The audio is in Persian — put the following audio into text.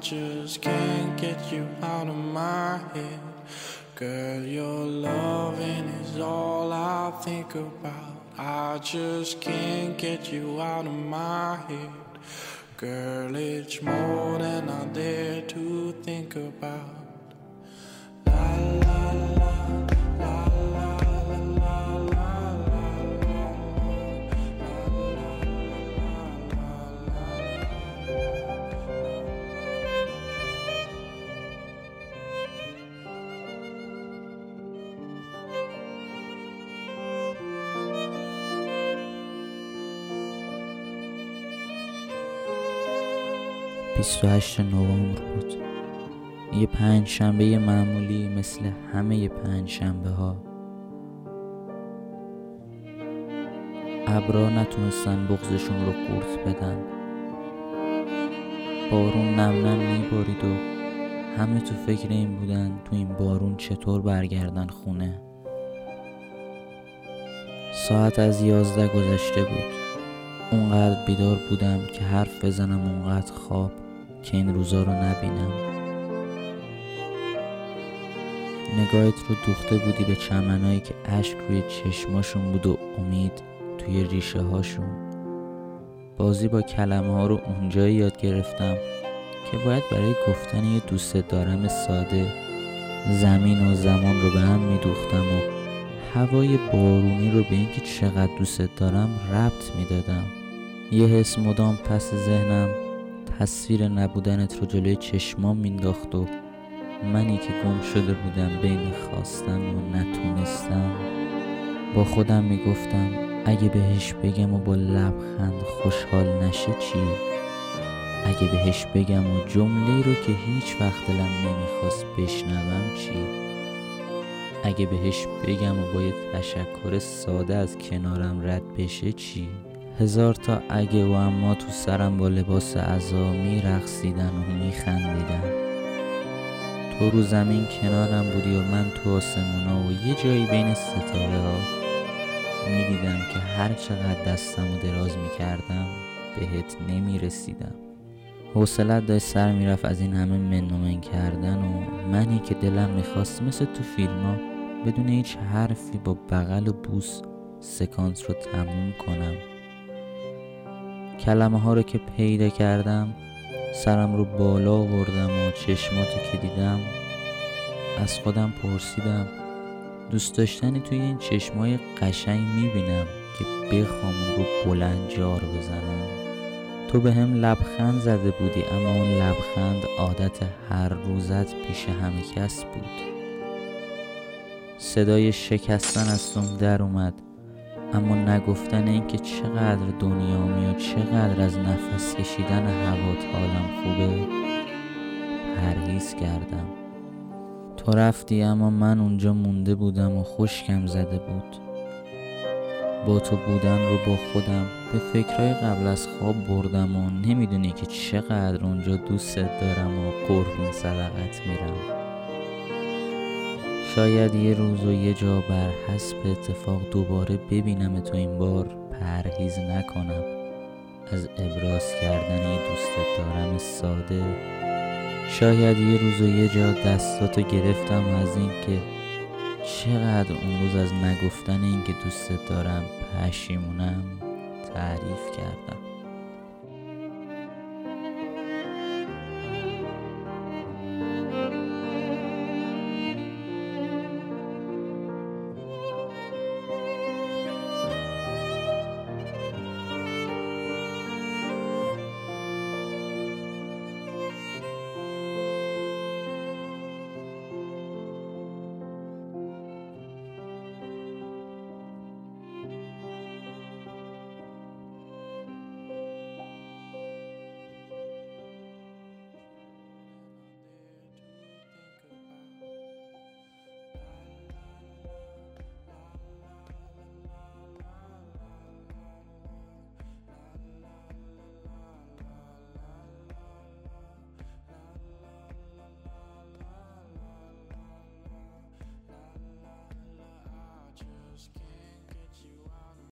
just can't get you out of my head. Girl, your loving is all I think about. I just can't get you out of my head. Girl, it's more than I dare to think about. 28 نوامبر بود. یه پنج شنبه معمولی مثل همه پنج شنبه ها ابرا نتونستن بغزشون رو قورت بدن. بارون نم نم میبارید و همه تو فکر این بودن تو این بارون چطور برگردن خونه. ساعت از یازده گذشته بود. اونقدر بیدار بودم که حرف بزنم اونقدر خواب. که این روزا رو نبینم. نگاهت رو دوخته بودی به چمنایی که اشک روی چشماشون بود و امید توی ریشه هاشون. بازی با کلمه ها رو اونجایی یاد گرفتم که باید برای گفتن یه دوست دارم ساده زمین و زمان رو به هم میدوختم و هوای بارونی رو به اینکه چقدر دوست دارم ربط می‌دادم. یه حس مدام پس ذهنم تصویر نبودنت رو جلوی چشمام مینداخت و منی که گم شده بودم بین خواستن و نتونستم با خودم می‌گفتم اگه بهش بگم و با لبخند خوشحال نشه چی؟ اگه بهش بگم و جمله رو که هیچ وقت دلم نمی‌خواست بشنوم چی؟ اگه بهش بگم و با یه تشکر ساده از کنارم رد بشه چی؟ هزار تا اگه و اما تو سرم با لباس عزا می رقصیدن و می خندیدن تو رو زمین کنارم بودی و من تو آسمونا و یه جایی بین ستاره ها می دیدم که هر چقدر دستم و دراز می کردم بهت نمی رسیدم حوصلت داشت سر می‌رفت از این همه منومن کردن و منی که دلم می‌خواست مثل تو فیلم ها بدون هیچ حرفی با بغل و بوس سکانس رو تموم کنم. کلمه ها رو که پیدا کردم سرم رو بالا آوردم و چشماتو که دیدم از خودم پرسیدم دوست داشتنی توی این چشمای قشنگ می‌بینم که بخوام رو بلند جار بزنم؟ تو به هم لبخند زده بودی اما اون لبخند عادت هر روزت پیش همه کس بود. صدای شکستن از توم در اومد. اما نگفتن اینکه چقدر دنیا و چقدر از نفس کشیدن هوات حالم خوبه پرهیز کردم تو رفتی اما من اونجا مونده بودم و خشکم زده بود. با تو بودن رو با خودم به فکرهای قبل از خواب بردم و نمی‌دونی که چقدر اونجا دوستت دارم و قربون صدقت میرم. شاید یه روز و یه جا بر حسب اتفاق دوباره ببینم تو این بار پرهیز نکنم. از ابراز کردن یه دوست دارم ساده. شاید یه روز و یه جا دستاتو گرفتم از این که چقدر اون روز از نگفتن اینکه دوست دارم پشیمونم تعریف کردم.